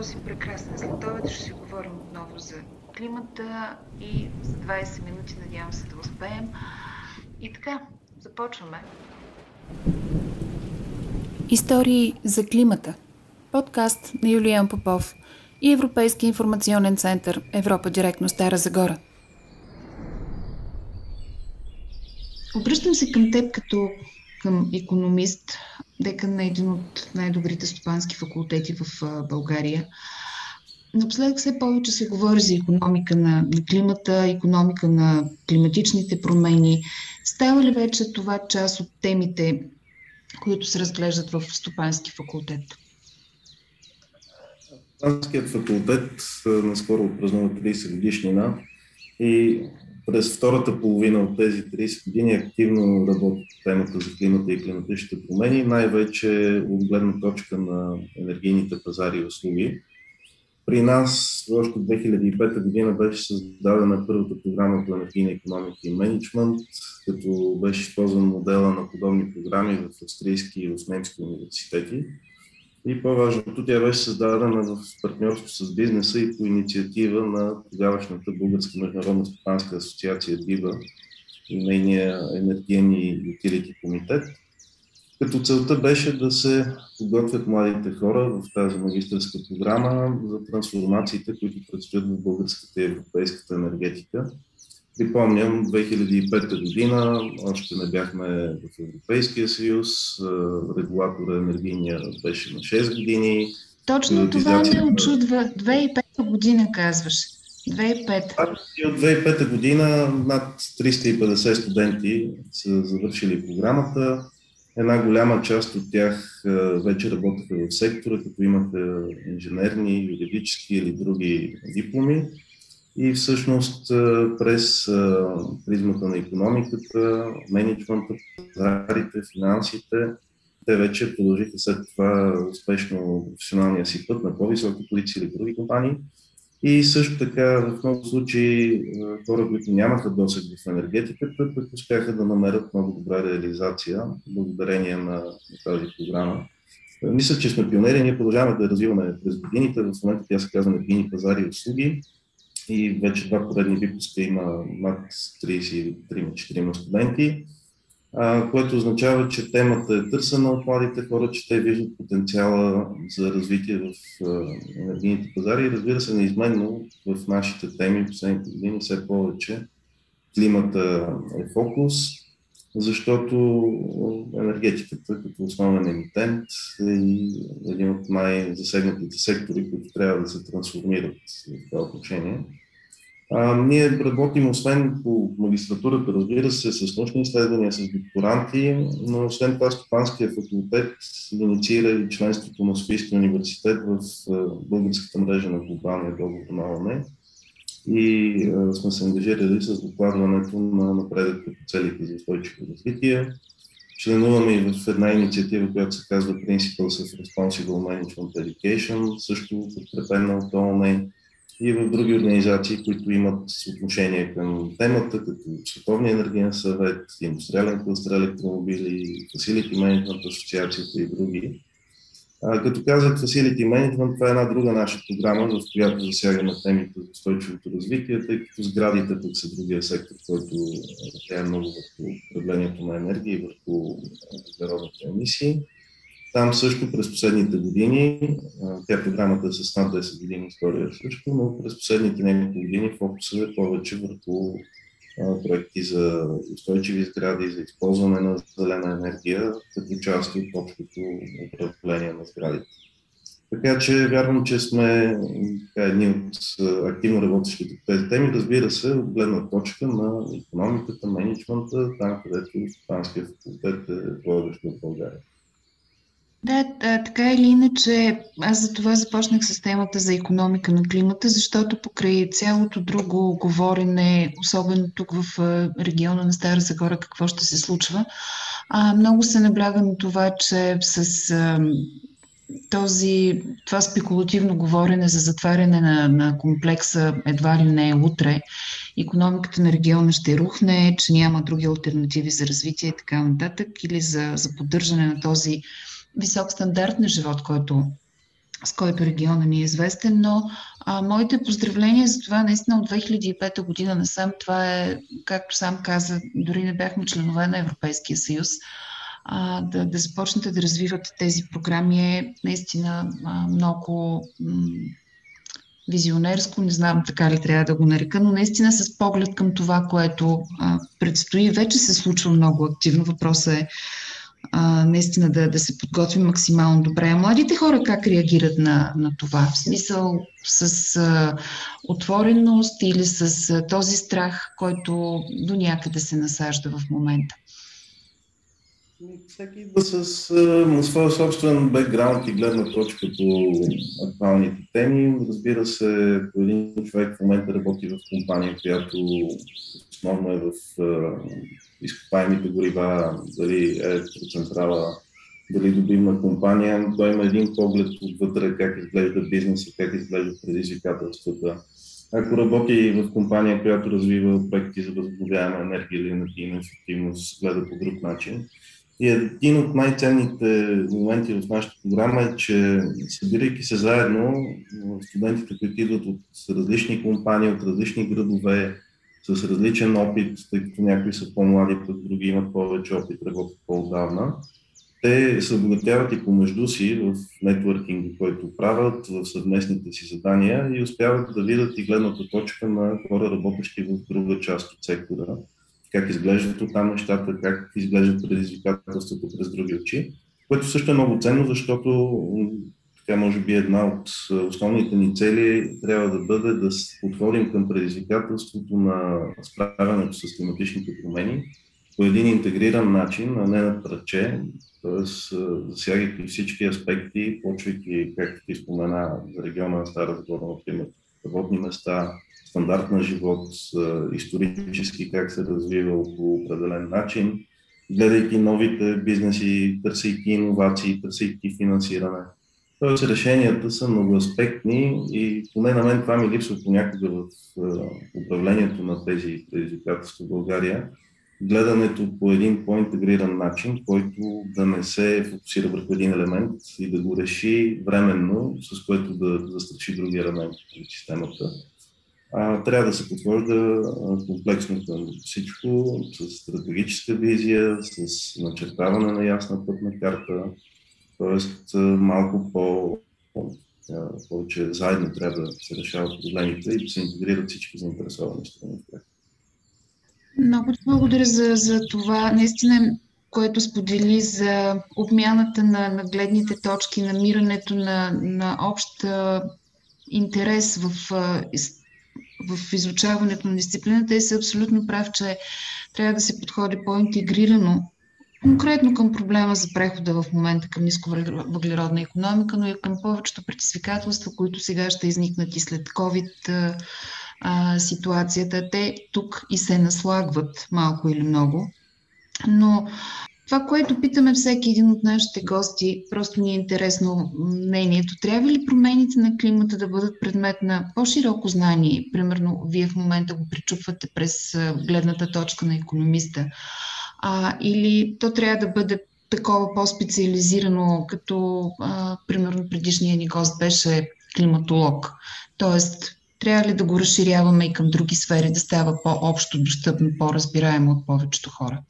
този прекрасен следобед ще си говорим отново за климата и за 20 минути надявам се да успеем. И така, започваме. Истории за климата. Подкаст на Юлиан Попов и Европейски информационен център Европа директно Стара Загора. Обръщам се към теб като към економист, дека на един от най-добрите стопански факултети в България. Напоследък все повече се говори за економика на климата, економика на климатичните промени. Става ли вече това част от темите, които се разглеждат в стопански факултет? Стопанският факултет наскоро отпразнува 30 годишнина и през втората половина от тези 30 години активно работи темата за климата и климатичните промени, най-вече от гледна точка на енергийните пазари и услуги. При нас още 2005 година беше създадена първата програма по енергийна економика и менеджмент, като беше използван модела на подобни програми в австрийски и немски университети. И по-важното, тя беше създадена в партньорство с бизнеса и по инициатива на тогавашната Българска международна стопанска асоциация ДИБА и нейния енергиен и утилити комитет. Като целта беше да се подготвят младите хора в тази магистрска програма за трансформациите, които предстоят в българската и европейската енергетика Припомням, 2005 година още не бяхме в Европейския съюз, регулатора енергийния беше на 6 години. Точно това ме очудва. 2005 година казваш. 2005. А, и от 2005 година над 350 студенти са завършили програмата. Една голяма част от тях вече работеха в сектора, като имаха инженерни, юридически или други дипломи. И всъщност през призмата на економиката, менеджмента, пазарите, финансите, те вече продължиха след това успешно професионалния си път на по-високи позиции или други компании. И също така в много случаи хора, които нямаха досег в енергетиката, пък успяха да намерят много добра реализация благодарение на, тази програма. Мисля, че сме пионери, ние продължаваме да развиваме през годините. В момента тя се казва енергийни пазари и услуги и вече два поредни випуска има над 33-4 студенти, а, което означава, че темата е търсена от младите хора, че те виждат потенциала за развитие в енергийните пазари и разбира се, неизменно в нашите теми последните години все повече климата е фокус, защото енергетиката като основен емитент е един от най-засегнатите сектори, които трябва да се трансформират в това отношение. А, ние работим освен по магистратурата, разбира се, с научни изследвания, с докторанти, но освен това Стопанския факултет инициира и членството на Софийския университет в българската мрежа на глобалния договор на ОНЕ и а, сме се ангажирали с докладването на напредъка по целите за устойчиво развитие. Членуваме и в една инициатива, която се казва Principles of Responsible Management Education, също подкрепена от ООН и в други организации, които имат отношение към темата, като Световния енергиен съвет, Индустриален кластер електромобили, Facility Management Асоциацията и други. А, като казах Facility Management, това е една друга наша програма, в която засягаме темите за устойчивото развитие, тъй като сградите тук са другия сектор, който е много върху управлението на енергия и върху въглеродните емисии. Там също през последните години, тя програмата е с над 10 години история също, но през последните няколко години фокусът е повече върху проекти за устойчиви сгради, за използване на зелена енергия, като част от общото управление на сградите. Така че вярвам, че сме така, едни от активно работещите по тези теми, разбира се, от гледна точка на економиката, менеджмента, там където Стопанския факултет е водещ в България. Да, така или иначе, аз за това започнах с темата за економика на климата, защото покрай цялото друго говорене, особено тук в региона на Стара Загора, какво ще се случва, много се набляга на това, че с този, това спекулативно говорене за затваряне на, на комплекса едва ли не е утре, економиката на региона ще рухне, че няма други альтернативи за развитие и така нататък, или за, за поддържане на този висок стандарт на живот, който с който региона ни е известен, но а, моите поздравления за това наистина от 2005 година насам, това е, както сам каза, дори не бяхме членове на Европейския съюз, а, да, да започнете да развивате тези програми е наистина а, много м- визионерско, не знам така ли трябва да го нарека, но наистина с поглед към това, което а, предстои. Вече се случва много активно. Въпросът е а, наистина да, да се подготвим максимално добре. А младите хора как реагират на, на това? В смисъл с а, отвореност или с а, този страх, който до някъде се насажда в момента? Всеки идва с а, своя собствен бекграунд и гледна точка по актуалните теми. Разбира се, един човек в момента работи в компания, която основно е в а, изкопаемите горива, дали електроцентрала, дали добивна компания, той има един поглед отвътре как изглежда бизнеса, как изглеждат предизвикателствата. Ако работи в компания, която развива проекти за възобновяема енергия или енергийна ефективност, гледа по друг начин. И един от най-ценните моменти в нашата програма е, че събирайки се заедно, студентите, които идват от различни компании, от различни градове, с различен опит, тъй като някои са по-млади, пък други имат повече опит, работят по-отдавна. Те се обогатяват и помежду си в нетворкинга, който правят, в съвместните си задания и успяват да видят и гледната точка на хора, работещи в друга част от сектора, как изглеждат от там нещата, как изглеждат предизвикателствата през други очи, което също е много ценно, защото тя може би една от основните ни цели трябва да бъде да подходим към предизвикателството на справянето с климатичните промени по един интегриран начин, а не на пръче, т.е. засягайки всички аспекти, почвайки, както ти спомена, за региона на Стара Загора, например, работни места, стандарт на живот, исторически как се развива по определен начин, гледайки новите бизнеси, търсейки иновации, търсейки финансиране – Тоест решенията са многоаспектни и поне на мен това ми липсва понякога в управлението на тези предизвикателства в България. Гледането по един по-интегриран начин, който да не се фокусира върху един елемент и да го реши временно, с което да застраши други елементи от системата. А, трябва да се подхожда комплексно към всичко, с стратегическа визия, с начертаване на ясна пътна карта, Тоест малко по, повече заедно трябва да се решават проблемите и да се интегрират всички заинтересовани страни Много благодаря за, за това. Наистина, което сподели за обмяната на, на гледните точки, намирането на, на общ интерес в, в изучаването на дисциплината и са абсолютно прав, че трябва да се подходи по-интегрирано конкретно към проблема за прехода в момента към нисковъглеродна економика, но и към повечето предизвикателства, които сега ще изникнат и след COVID а, ситуацията. Те тук и се наслагват малко или много. Но това, което питаме всеки един от нашите гости, просто ни е интересно мнението. Трябва ли промените на климата да бъдат предмет на по-широко знание? Примерно, вие в момента го причупвате през гледната точка на економиста а, или то трябва да бъде такова по-специализирано, като а, примерно предишния ни гост беше климатолог. Тоест, трябва ли да го разширяваме и към други сфери, да става по-общо достъпно, по-разбираемо от повечето хора?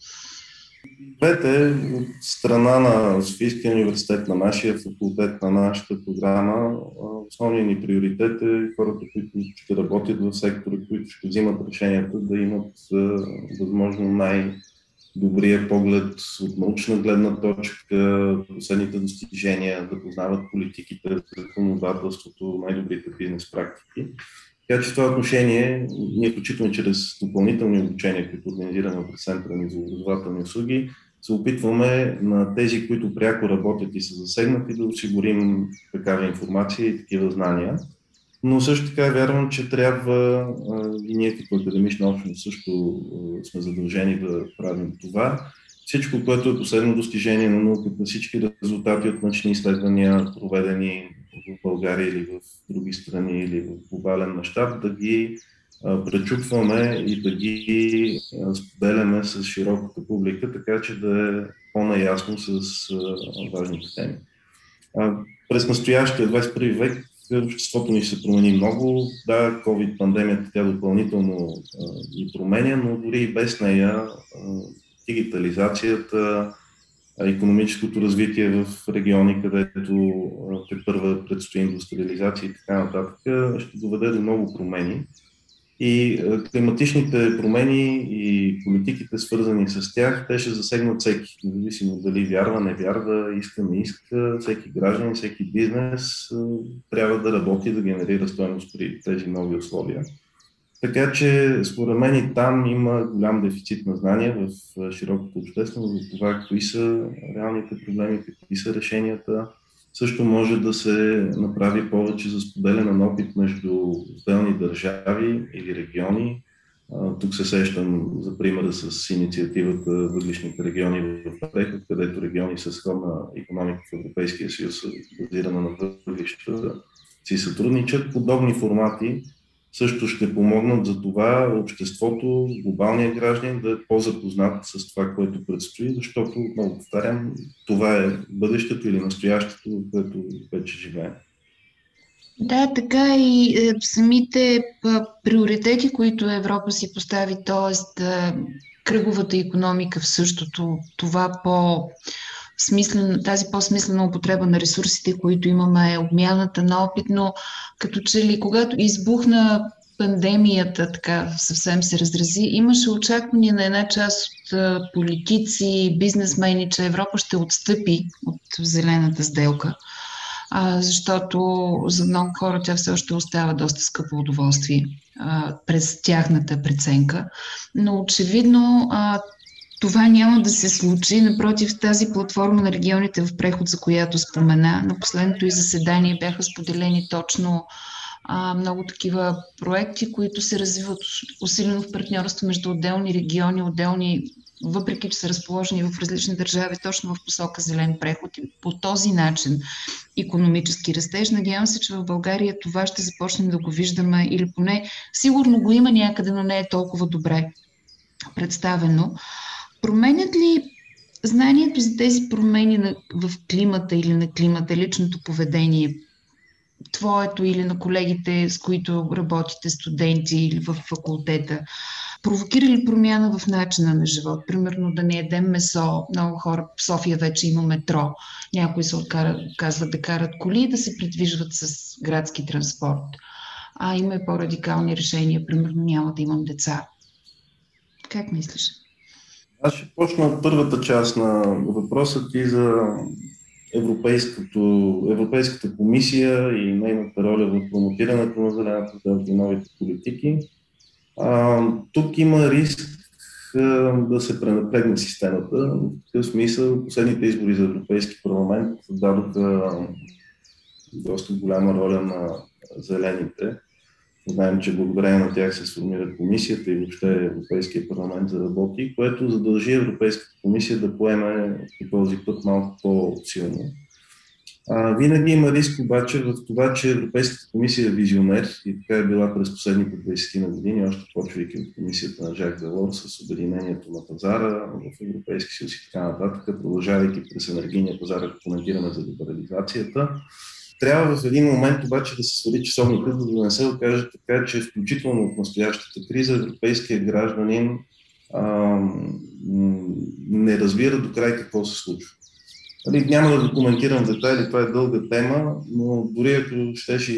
Двете от страна на Софийския университет, на нашия факултет, на нашата програма, основният ни приоритет е хората, които ще работят в сектора, които ще взимат решенията, да имат възможно най- добрия поглед от научна гледна точка, последните достижения, да познават политиките, законодателството, най-добрите бизнес практики. Така че в това отношение, ние включително чрез допълнителни обучения, които организираме през Центъра ни за образователни услуги, се опитваме на тези, които пряко работят и са засегнати, да осигурим такава информация и такива знания. Но също така вярвам, че трябва и ние като академична общност също сме задължени да правим това. Всичко, което е последно достижение на науката, всички резултати от научни изследвания, проведени в България или в други страни или в глобален мащаб, да ги пречупваме и да ги споделяме с широката публика, така че да е по-наясно с важните теми. През настоящия 21 век обществото ни се промени много. Да, COVID-пандемията тя допълнително ги променя, но дори и без нея дигитализацията, економическото развитие в региони, където те първа предстои индустриализация и така нататък, ще доведе до много промени. И климатичните промени и политиките, свързани с тях, те ще засегнат всеки, независимо дали вярва, не вярва, иска, не иска. Всеки граждан, всеки бизнес трябва да работи, да генерира стоеност при тези нови условия. Така че, според мен и там има голям дефицит на знания в широката общественост за това, кои са реалните проблеми, какви са решенията. Също може да се направи повече за споделяне на опит между отделни държави или региони. Тук се сещам за примера с инициативата Въглишните региони в преход, където региони с сходна економика в Европейския съюз, базирана на въглищата, си сътрудничат. Подобни формати също ще помогнат за това обществото, глобалният граждан да е по-запознат с това, което предстои, защото, много повтарям, това е бъдещето или настоящето, в което вече живеем. Да, така и е, самите приоритети, които Европа си постави, т.е. кръговата економика в същото, това по смислен, тази по-смислена употреба на ресурсите, които имаме, обмяната на опит, но като че ли когато избухна пандемията така съвсем се разрази, имаше очаквания на една част от политици, бизнесмени, че Европа ще отстъпи от зелената сделка, а, защото за много хора тя все още остава доста скъпо удоволствие а, през тяхната преценка. Но очевидно а, това няма да се случи. Напротив, тази платформа на регионите в преход, за която спомена, на последното и заседание бяха споделени точно а, много такива проекти, които се развиват усилено в партньорство между отделни региони, отделни, въпреки че са разположени в различни държави, точно в посока зелен преход и по този начин економически растеж. Надявам се, че в България това ще започнем да го виждаме или поне сигурно го има някъде, но не е толкова добре представено. Променят ли знанието за тези промени на, в климата или на климата, личното поведение, твоето или на колегите, с които работите, студенти или в факултета, провокира ли промяна в начина на живот? Примерно да не едем месо. Много хора в София вече има метро. Някои се отказват да карат коли и да се придвижват с градски транспорт. А има и по-радикални решения. Примерно няма да имам деца. Как мислиш? Аз ще почна от първата част на въпроса ти за Европейската комисия и нейната роля в промотирането на зелената сделка и новите политики. А, тук има риск а, да се пренапрегне системата. В такъв смисъл последните избори за Европейски парламент дадоха доста голяма роля на зелените Знаем, че благодарение на тях се сформира комисията и въобще Европейския парламент за работи, което задължи Европейската комисия да поеме по този път малко по-силно. А, винаги има риск обаче в това, че Европейската комисия е визионер и така е била през последните 20 на години, още почвайки от комисията на Жак Делор с обединението на пазара в Европейски съюз и така нататък, продължавайки през енергийния пазар, коментираме за либерализацията. Трябва в един момент обаче да се свали часовника, за да не се окаже така, че включително от настоящата криза европейския гражданин а, не разбира до край какво се случва. Нали, няма да документирам детайли, това е дълга тема, но дори ако щеше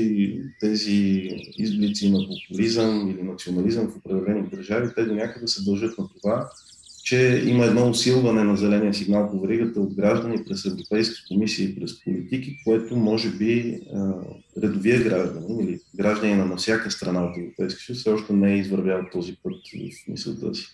тези изблици на популизъм или национализъм в определени държави, те до някъде се дължат на това, че има едно усилване на зеления сигнал по веригата от граждани през Европейска комисия и през политики, което може би редовия гражданин или гражданин на всяка страна от Европейския съюз все още не е извървял този път в мисълта си.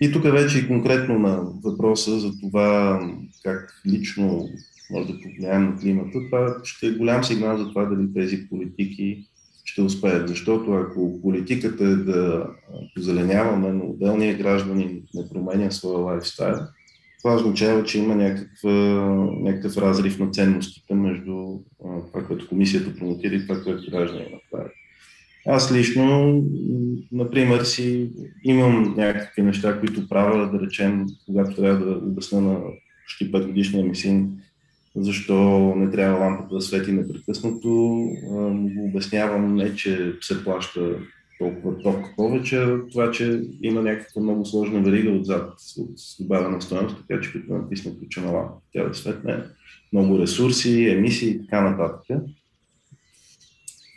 И тук вече и конкретно на въпроса за това как лично може да повлияем на климата, това ще е голям сигнал за това дали тези политики ще успеят. Защото ако политиката е да позеленяваме, но отделния гражданин не променя своя лайфстайл, това означава, че има някаква, някакъв разрив на ценностите между това, което комисията промотира и това, което граждани направи. Аз лично, например, си имам някакви неща, които правя, да речем, когато трябва да обясня на почти 5 годишния ми син защо не трябва лампата да свети непрекъснато. Го обяснявам не, че се плаща толкова ток повече, това, че има някаква много сложна верига отзад от добавена стоеност, така че като натисне ключа на лампата, тя да светне много ресурси, емисии и така нататък.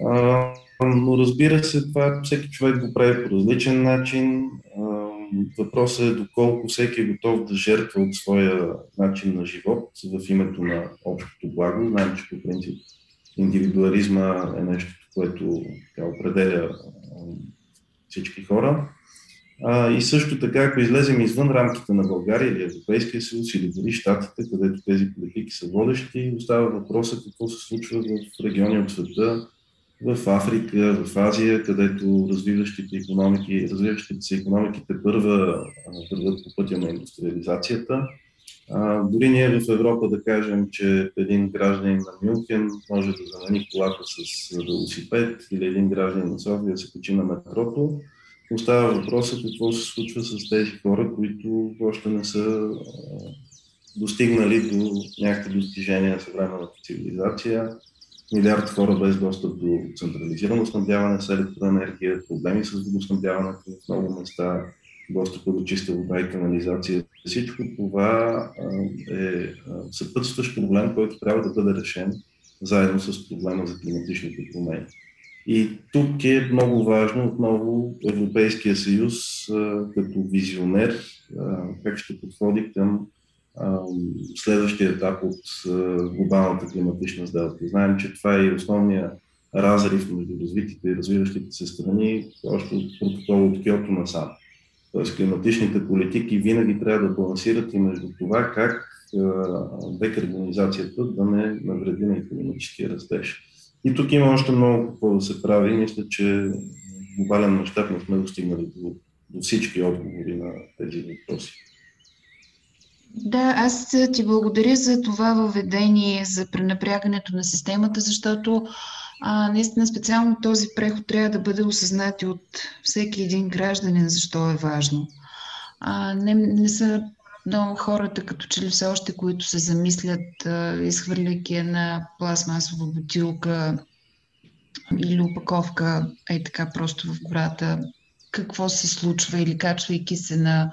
А, но разбира се, това всеки човек го прави по различен начин. Въпросът е доколко всеки е готов да жертва от своя начин на живот в името на общото благо. Знаем, че по принцип индивидуализма е нещо, което така, определя всички хора. А, и също така, ако излезем извън рамките на България или Европейския съюз или дори Штатите, където тези политики са водещи, остава въпроса какво се случва в региони от света, в Африка, в Азия, където развиващите економики, развиващите се економиките първа върват по пътя на индустриализацията. А, дори ние в Европа да кажем, че един гражданин на Мюнхен може да замени колата с велосипед или един гражданин на София да се качи на метрото, остава въпросът какво се случва с тези хора, които още не са достигнали до някакви достижения на съвременната цивилизация, милиард хора без достъп до централизирано снабдяване с електроенергия, проблеми с водоснабдяването в много места, достъпа до чиста вода и канализация. Всичко това е съпътстващ проблем, който трябва да бъде решен заедно с проблема за климатичните промени. И тук е много важно отново Европейския съюз като визионер как ще подходи към следващия етап от глобалната климатична сделка. Знаем, че това е и основния разрив между развитите и развиващите се страни, още от протокола от Киото насам. Тоест климатичните политики винаги трябва да балансират и между това как декарбонизацията да не навреди на економическия растеж. И тук има още много какво да се прави. Мисля, че глобален мащаб не сме достигнали до, до всички отговори на тези въпроси. Да, аз ти благодаря за това въведение, за пренапрягането на системата, защото а, наистина специално този преход трябва да бъде осъзнат от всеки един гражданин, защо е важно. А, не, не са много хората, като че ли все още, които се замислят, а, изхвърляйки една пластмасова бутилка или опаковка, е така просто в гората, какво се случва или качвайки се на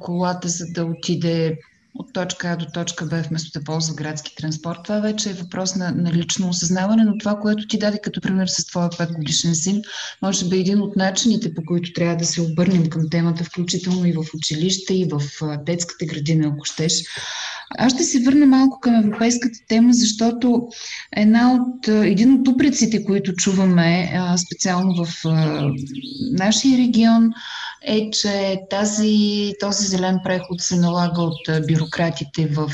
колата, за да отиде от точка А до точка Б, вместо да ползва градски транспорт. Това вече е въпрос на, на лично осъзнаване, но това, което ти даде като пример с твоя 5 годишен син, може би е един от начините, по които трябва да се обърнем към темата, включително и в училище, и в детската градина, ако щеш. Аз ще се върна малко към европейската тема, защото една от, един от упреците, които чуваме специално в нашия регион, е, че тази, този зелен преход се налага от бюрократите в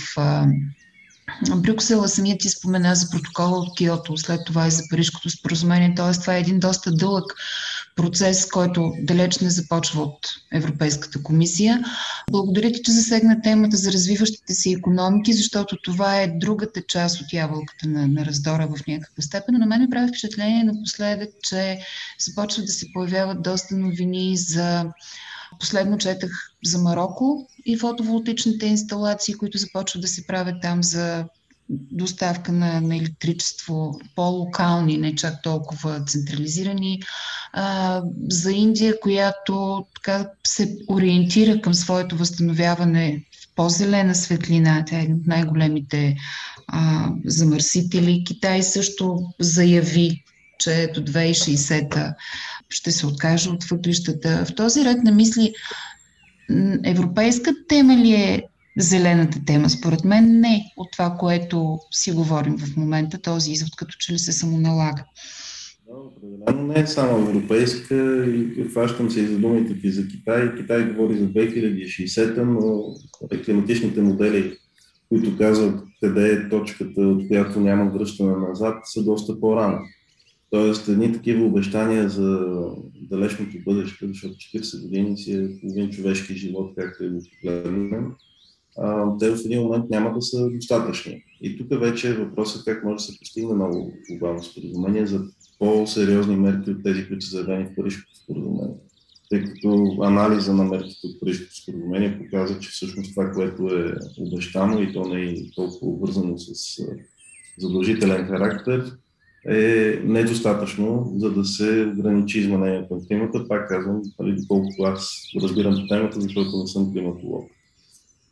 Брюксела самият ти спомена за протокола от Киото, след това и за Парижското споразумение. Т.е. това е един доста дълъг процес, който далеч не започва от Европейската комисия. Благодаря ти, че засегна темата за развиващите се економики, защото това е другата част от ябълката на, на раздора в някаква степен. На мен ми прави впечатление напоследък, че започват да се появяват доста новини за Последно четах за Марокко и фотоволтичните инсталации, които започват да се правят там за доставка на, на електричество по-локални, не чак толкова централизирани. А, за Индия, която така се ориентира към своето възстановяване в по-зелена светлина, тя е един от най-големите а, замърсители. Китай също заяви, че до 2060 ще се откаже от въглищата. В този ред на мисли, европейска тема ли е зелената тема? Според мен не от това, което си говорим в момента, този извод като че ли се самоналага. Определено не е само европейска и хващам се и за думите ти за Китай. Китай говори за 2060, но климатичните модели, които казват къде е точката, от която няма връщане назад, са доста по-рано. Тоест, едни такива обещания за далечното бъдеще, защото 40 години си е половин човешки живот, както и го погледнем, те в един момент няма да са достатъчни. И тук вече е въпросът как може да се постигне много глобално споразумение за по-сериозни мерки от тези, които са заявени в Парижското споразумение. тъй като анализа на мерките от Парижското споразумение показва, че всъщност това, което е обещано и то не е толкова обвързано с задължителен характер, е недостатъчно, за да се ограничи изменението на климата. Пак казвам, нали, доколкото аз разбирам темата, защото не съм климатолог.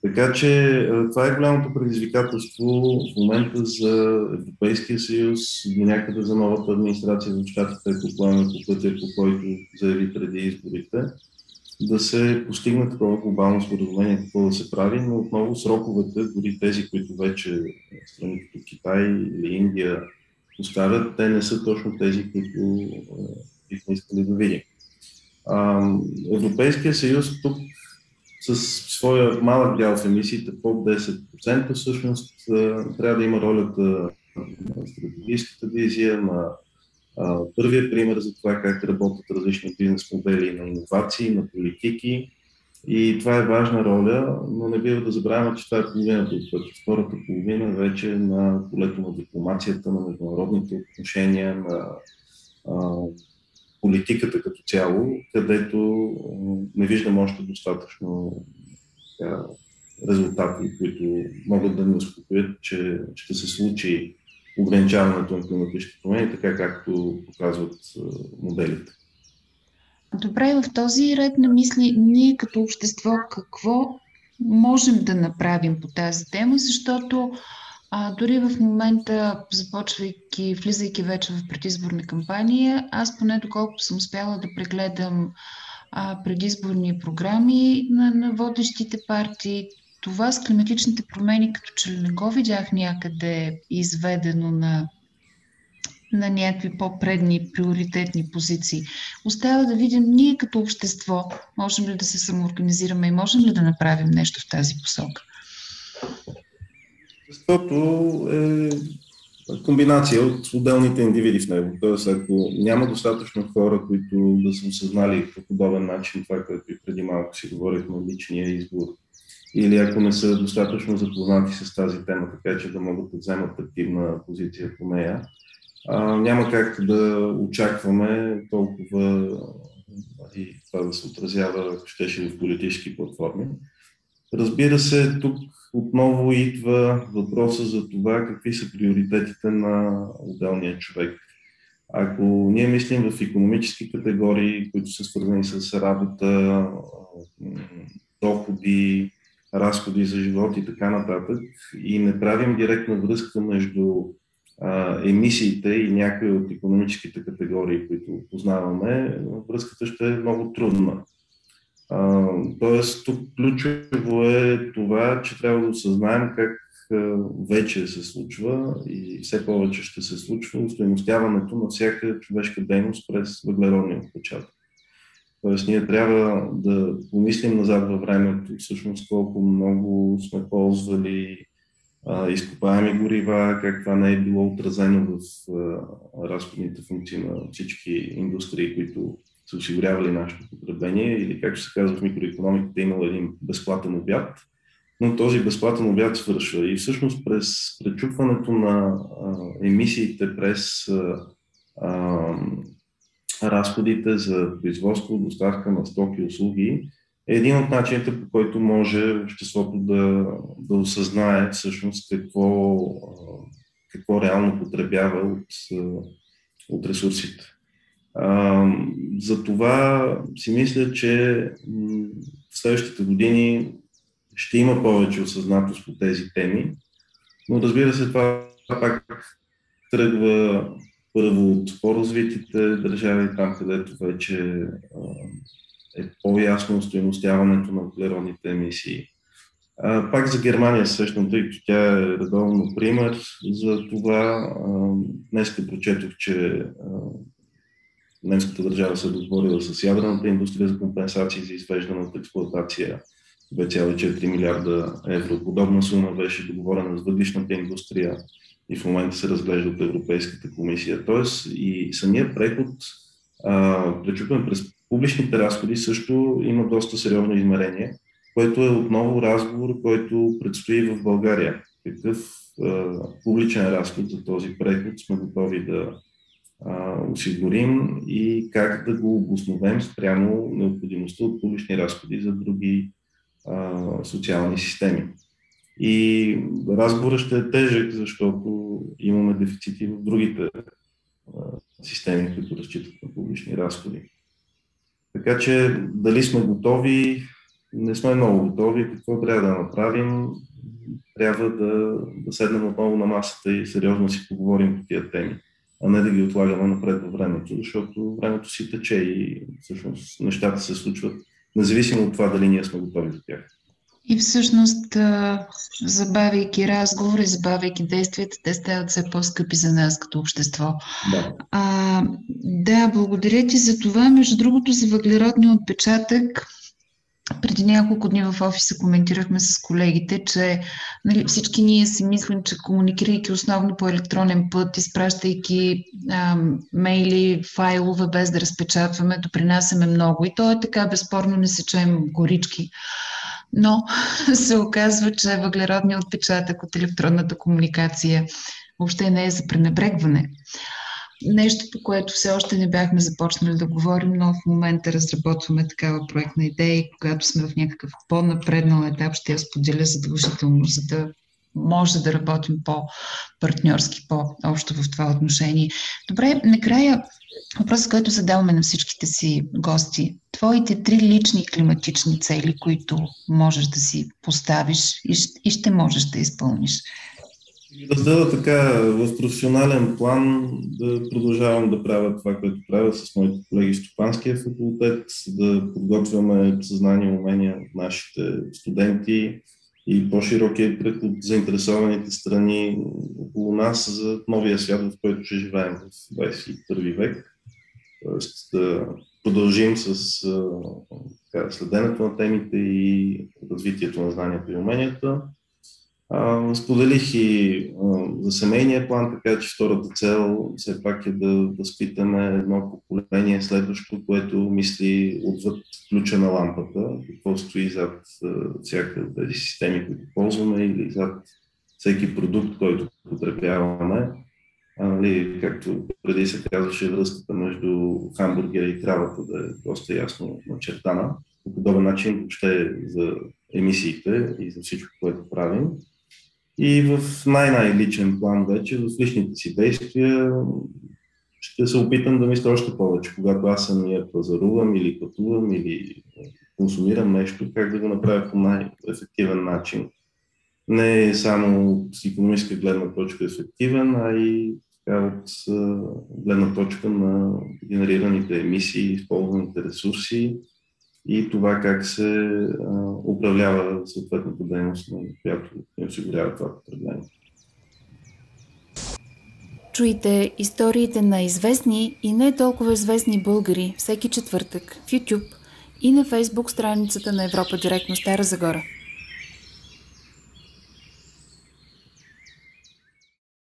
Така че това е голямото предизвикателство в момента за Европейския съюз, до някъде за новата администрация в щатите, ако поеме по пътя, по който заяви преди изборите, да се постигне такова глобално споразумение, какво да се прави, но отново сроковете, дори тези, които вече страни като Китай или Индия поставят, те не са точно тези, които бихме искали да видим. Европейския съюз тук с своя малък дял в емисиите, под 10%, всъщност трябва да има ролята на стратегическата визия, на първия пример за това как работят различни бизнес модели на иновации, на политики. И това е важна роля, но не бива да забравяме, че това е половината от пътя. Втората половина вече е на полето на дипломацията, на международните отношения, на а, политиката като цяло, където не виждам още достатъчно така, резултати, които могат да ни успокоят, че ще се случи ограничаването на климатичните промени, така както показват моделите. Добре, в този ред на мисли, ние като общество какво можем да направим по тази тема, защото а, дори в момента, започвайки, влизайки вече в предизборна кампания, аз поне доколкото съм успяла да прегледам а, предизборни програми на, на водещите партии, това с климатичните промени, като че ли не го видях някъде изведено на, на някакви по-предни приоритетни позиции. Остава да видим ние като общество, можем ли да се самоорганизираме и можем ли да направим нещо в тази посока. Защото е комбинация от отделните индивиди в него. Тоест, ако няма достатъчно хора, които да са осъзнали по подобен начин това, което и преди малко си говорихме, личния избор, или ако не са достатъчно запознати с тази тема, така че да могат да вземат активна позиция по нея, а, няма как да очакваме толкова и това да се отразява, ако щеше в политически платформи. Разбира се, тук отново идва въпроса за това какви са приоритетите на отделния човек. Ако ние мислим в економически категории, които са свързани с работа, доходи, разходи за живот и така нататък, и не правим директна връзка между емисиите и някои от економическите категории, които познаваме, връзката ще е много трудна. Тоест, тук ключово е това, че трябва да осъзнаем как вече се случва и все повече ще се случва устойностяването на всяка човешка дейност през въглеродния отпечатък. Тоест, ние трябва да помислим назад във времето, всъщност колко много сме ползвали изкопаеми горива, как това не е било отразено в разходните функции на всички индустрии, които са осигурявали нашето потребление или както се казва в микроекономиката, имал един безплатен обяд, но този безплатен обяд свършва. И всъщност през пречупването на емисиите през разходите за производство, доставка на стоки и услуги един от начините, по който може обществото да, да осъзнае всъщност какво, какво реално потребява от, от ресурсите. За това си мисля, че в следващите години ще има повече осъзнатост по тези теми, но разбира се, това пак тръгва първо от по-развитите държави, там където вече е по-ясно устоеностяването на въглеродните емисии. пак за Германия срещам, тъй като тя е редовно пример за това. Днес прочетох, че немската държава се е договорила с ядрената индустрия за компенсации за извеждане от експлуатация 2,4 милиарда евро. Подобна сума беше договорена с въглишната индустрия и в момента се разглежда от Европейската комисия. Тоест и самия преход, пречупен през публичните разходи, също има доста сериозно измерение, което е отново разговор, който предстои в България. Какъв а, публичен разход за този преход сме готови да а, осигурим и как да го обосновем спрямо необходимостта от публични разходи за други а, социални системи. И разговорът ще е тежък, защото имаме дефицити в другите системи, които разчитат на публични разходи. Така че дали сме готови, не сме много готови. Какво трябва да направим? Трябва да, да седнем отново на масата и сериозно си поговорим по тия теми, а не да ги отлагаме напред във времето, защото времето си тече и всъщност нещата се случват, независимо от това дали ние сме готови за тях. И всъщност, забавяйки разговори, забавяйки действията, те стават все по-скъпи за нас като общество. Да. А, да, благодаря ти за това. Между другото, за въглеродния отпечатък, преди няколко дни в офиса коментирахме с колегите, че нали, всички ние си мислим, че комуникирайки основно по електронен път, изпращайки а, мейли, файлове, без да разпечатваме, допринасяме много. И то е така, безспорно не се чуем горички но се оказва, че въглеродният отпечатък от електронната комуникация въобще не е за пренебрегване. Нещо, по което все още не бяхме започнали да говорим, но в момента разработваме такава проектна идея и когато сме в някакъв по-напреднал етап, ще я споделя задължително, за да може да работим по-партньорски, по-общо в това отношение. Добре, накрая въпросът, който задаваме на всичките си гости. Твоите три лични климатични цели, които можеш да си поставиш и ще можеш да изпълниш. Раздела така в професионален план да продължавам да правя това, което правя с моите колеги в Стопанския факултет, да подготвяме съзнание и умения от нашите студенти, и по-широкия кръг от заинтересованите страни около нас за новия свят, в който ще живеем в 21 век. Тоест да продължим с така, следенето на темите и развитието на знанията и уменията. Споделих и за семейния план, така че втората цел все пак е да възпитаме едно поколение следващо, което мисли отвъд ключа на лампата, какво стои зад всяка тези системи, които ползваме или зад всеки продукт, който потребяваме. Нали, както преди се казваше, връзката между хамбургера и кравата да е доста ясно начертана. По подобен начин въобще за емисиите и за всичко, което правим. И в най-най-личен план вече, в личните си действия, ще се опитам да мисля още повече, когато аз самия пазарувам или пътувам или консумирам нещо, как да го направя по най-ефективен начин. Не само от економическа гледна точка ефективен, а и така, от гледна точка на генерираните емисии, използваните ресурси и това как се управлява съответната дейност, на която ни осигурява това потребление. Чуйте историите на известни и не толкова известни българи всеки четвъртък в YouTube и на Facebook страницата на Европа директно Стара Загора.